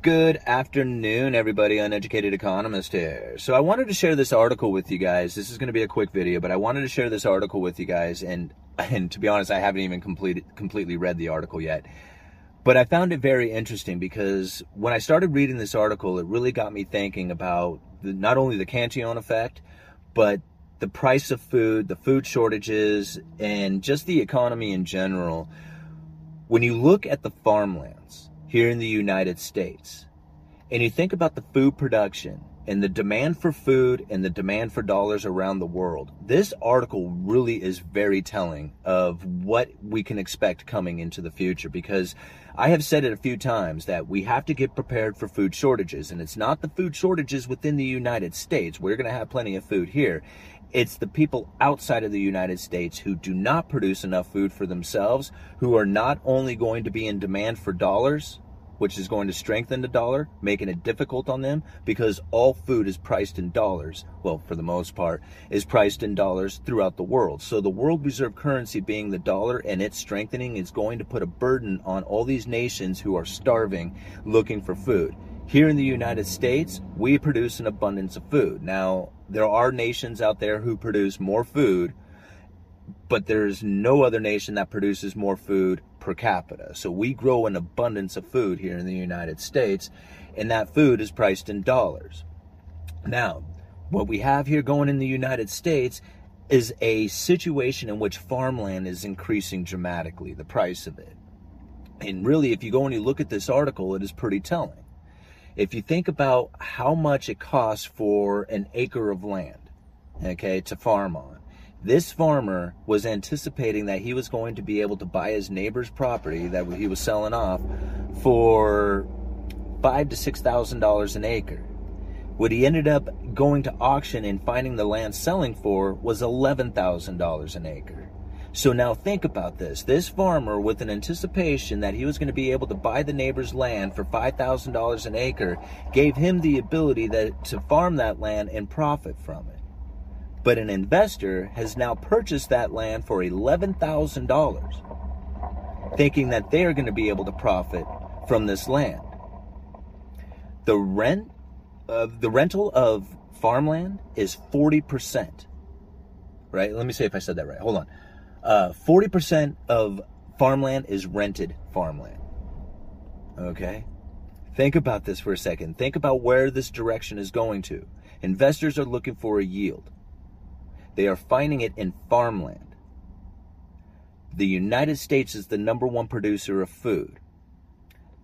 Good afternoon, everybody. Uneducated economist here. So, I wanted to share this article with you guys. This is going to be a quick video, but I wanted to share this article with you guys. And, and to be honest, I haven't even completed, completely read the article yet. But I found it very interesting because when I started reading this article, it really got me thinking about the, not only the Cantillon effect, but the price of food, the food shortages, and just the economy in general. When you look at the farmlands, here in the United States, and you think about the food production and the demand for food and the demand for dollars around the world, this article really is very telling of what we can expect coming into the future because I have said it a few times that we have to get prepared for food shortages. And it's not the food shortages within the United States. We're going to have plenty of food here. It's the people outside of the United States who do not produce enough food for themselves, who are not only going to be in demand for dollars, which is going to strengthen the dollar, making it difficult on them because all food is priced in dollars. Well, for the most part, is priced in dollars throughout the world. So the world reserve currency being the dollar and its strengthening is going to put a burden on all these nations who are starving looking for food. Here in the United States, we produce an abundance of food. Now, there are nations out there who produce more food, but there's no other nation that produces more food per capita. So we grow an abundance of food here in the United States, and that food is priced in dollars. Now, what we have here going in the United States is a situation in which farmland is increasing dramatically, the price of it. And really, if you go and you look at this article, it is pretty telling. If you think about how much it costs for an acre of land, okay, to farm on, this farmer was anticipating that he was going to be able to buy his neighbor's property that he was selling off for five to six thousand dollars an acre. What he ended up going to auction and finding the land selling for was eleven thousand dollars an acre. So now think about this. This farmer, with an anticipation that he was going to be able to buy the neighbor's land for $5,000 an acre, gave him the ability that, to farm that land and profit from it. But an investor has now purchased that land for $11,000, thinking that they are going to be able to profit from this land. The rent of the rental of farmland is 40%. Right? Let me see if I said that right. Hold on. Uh, 40% of farmland is rented farmland. Okay? Think about this for a second. Think about where this direction is going to. Investors are looking for a yield. They are finding it in farmland. The United States is the number one producer of food.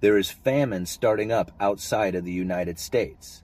There is famine starting up outside of the United States.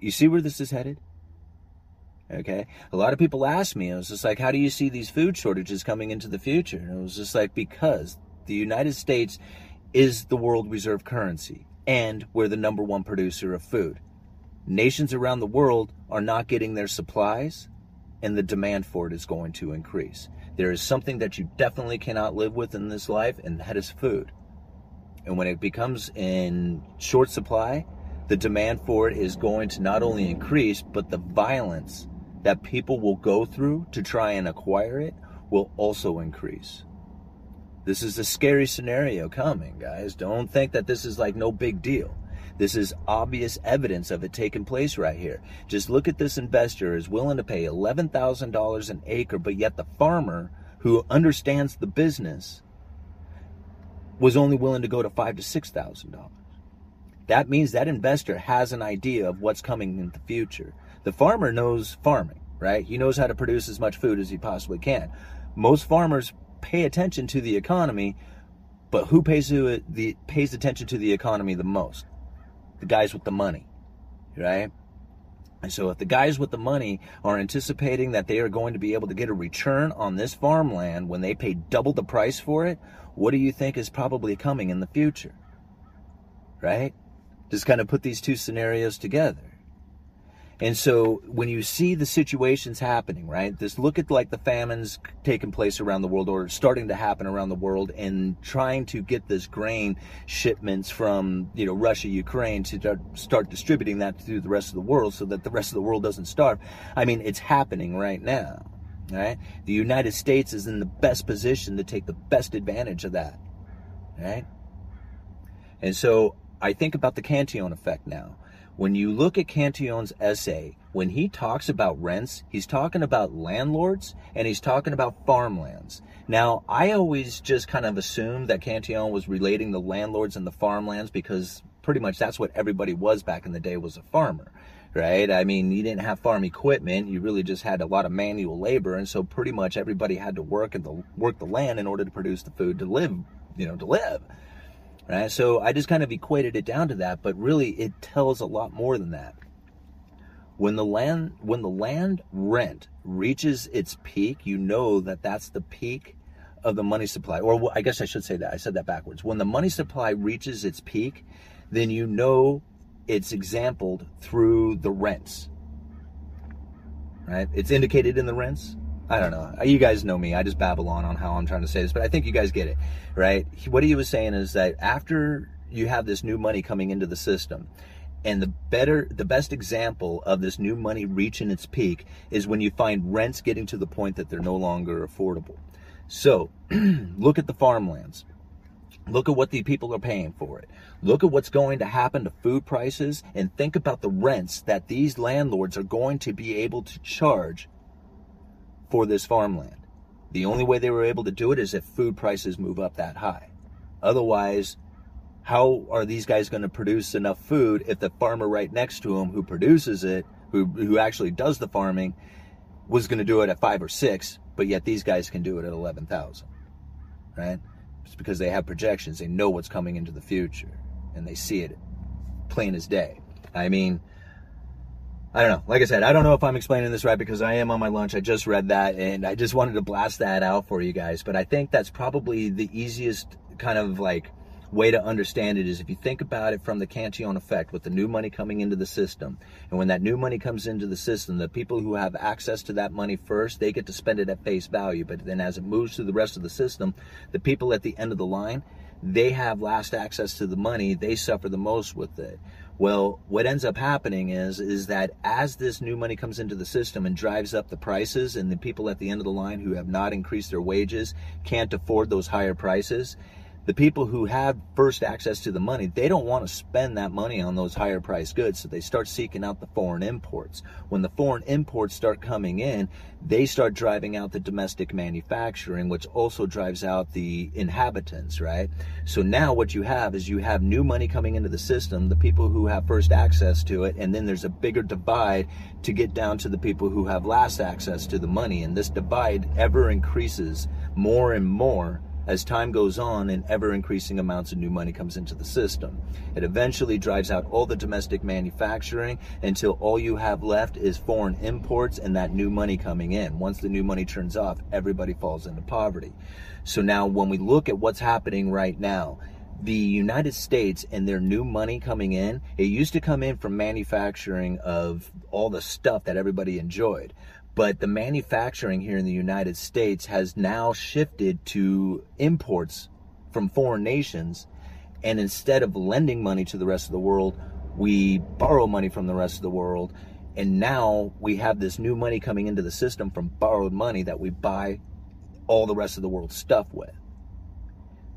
You see where this is headed? Okay. A lot of people ask me, I was just like, how do you see these food shortages coming into the future? And it was just like, because the United States is the world reserve currency and we're the number one producer of food. Nations around the world are not getting their supplies and the demand for it is going to increase. There is something that you definitely cannot live with in this life, and that is food. And when it becomes in short supply, the demand for it is going to not only increase, but the violence that people will go through to try and acquire it will also increase. This is a scary scenario coming, guys. Don't think that this is like no big deal. This is obvious evidence of it taking place right here. Just look at this investor is willing to pay $11,000 an acre, but yet the farmer who understands the business was only willing to go to five to six thousand dollars. That means that investor has an idea of what's coming in the future. The farmer knows farming, right? He knows how to produce as much food as he possibly can. Most farmers pay attention to the economy, but who pays to the pays attention to the economy the most? The guys with the money, right? And so if the guys with the money are anticipating that they are going to be able to get a return on this farmland when they pay double the price for it, what do you think is probably coming in the future? Right? Just kind of put these two scenarios together. And so when you see the situations happening, right? Just look at like the famines taking place around the world or starting to happen around the world and trying to get this grain shipments from, you know, Russia, Ukraine to start distributing that to the rest of the world so that the rest of the world doesn't starve. I mean, it's happening right now. Right? The United States is in the best position to take the best advantage of that. Right? And so I think about the Cantillon effect now. When you look at Cantillon's essay, when he talks about rents, he's talking about landlords and he's talking about farmlands. Now, I always just kind of assumed that Cantillon was relating the landlords and the farmlands because pretty much that's what everybody was back in the day was a farmer, right? I mean, you didn't have farm equipment, you really just had a lot of manual labor and so pretty much everybody had to work and the work the land in order to produce the food to live, you know, to live. Right? So I just kind of equated it down to that, but really it tells a lot more than that. When the land when the land rent reaches its peak, you know that that's the peak of the money supply. Or I guess I should say that. I said that backwards. When the money supply reaches its peak, then you know it's exampled through the rents. Right? It's indicated in the rents. I don't know. You guys know me. I just babble on on how I'm trying to say this, but I think you guys get it, right? What he was saying is that after you have this new money coming into the system, and the better, the best example of this new money reaching its peak is when you find rents getting to the point that they're no longer affordable. So, look at the farmlands. Look at what the people are paying for it. Look at what's going to happen to food prices and think about the rents that these landlords are going to be able to charge for this farmland. The only way they were able to do it is if food prices move up that high. Otherwise, how are these guys going to produce enough food if the farmer right next to them who produces it, who, who actually does the farming, was going to do it at five or six, but yet these guys can do it at 11,000, right? It's because they have projections. They know what's coming into the future and they see it plain as day. I mean, I don't know. Like I said, I don't know if I'm explaining this right because I am on my lunch. I just read that and I just wanted to blast that out for you guys. But I think that's probably the easiest kind of like way to understand it is if you think about it from the Cantillon effect with the new money coming into the system. And when that new money comes into the system, the people who have access to that money first, they get to spend it at face value. But then as it moves through the rest of the system, the people at the end of the line, they have last access to the money. They suffer the most with it. Well, what ends up happening is is that as this new money comes into the system and drives up the prices and the people at the end of the line who have not increased their wages can't afford those higher prices, the people who have first access to the money, they don't want to spend that money on those higher priced goods. So they start seeking out the foreign imports. When the foreign imports start coming in, they start driving out the domestic manufacturing, which also drives out the inhabitants, right? So now what you have is you have new money coming into the system, the people who have first access to it, and then there's a bigger divide to get down to the people who have last access to the money. And this divide ever increases more and more as time goes on and ever increasing amounts of new money comes into the system. It eventually drives out all the domestic manufacturing until all you have left is foreign imports and that new money coming in. Once the new money turns off, everybody falls into poverty. So now when we look at what's happening right now, the United States and their new money coming in, it used to come in from manufacturing of all the stuff that everybody enjoyed. But the manufacturing here in the United States has now shifted to imports from foreign nations. And instead of lending money to the rest of the world, we borrow money from the rest of the world. And now we have this new money coming into the system from borrowed money that we buy all the rest of the world's stuff with.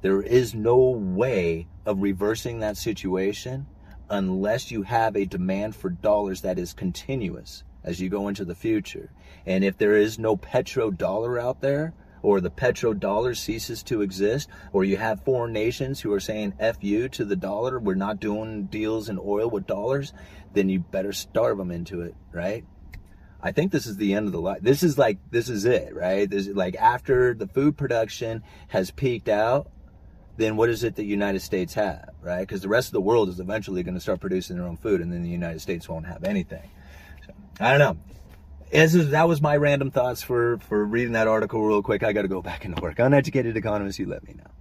There is no way of reversing that situation unless you have a demand for dollars that is continuous as you go into the future. And if there is no petrodollar out there, or the petrodollar ceases to exist, or you have foreign nations who are saying F you to the dollar, we're not doing deals in oil with dollars, then you better starve them into it, right? I think this is the end of the line. This is like, this is it, right? This is like after the food production has peaked out, then what is it that the United States have, right? Because the rest of the world is eventually going to start producing their own food, and then the United States won't have anything. I don't know. As is, that was my random thoughts for for reading that article real quick. I got to go back into work. Uneducated economist, you let me know.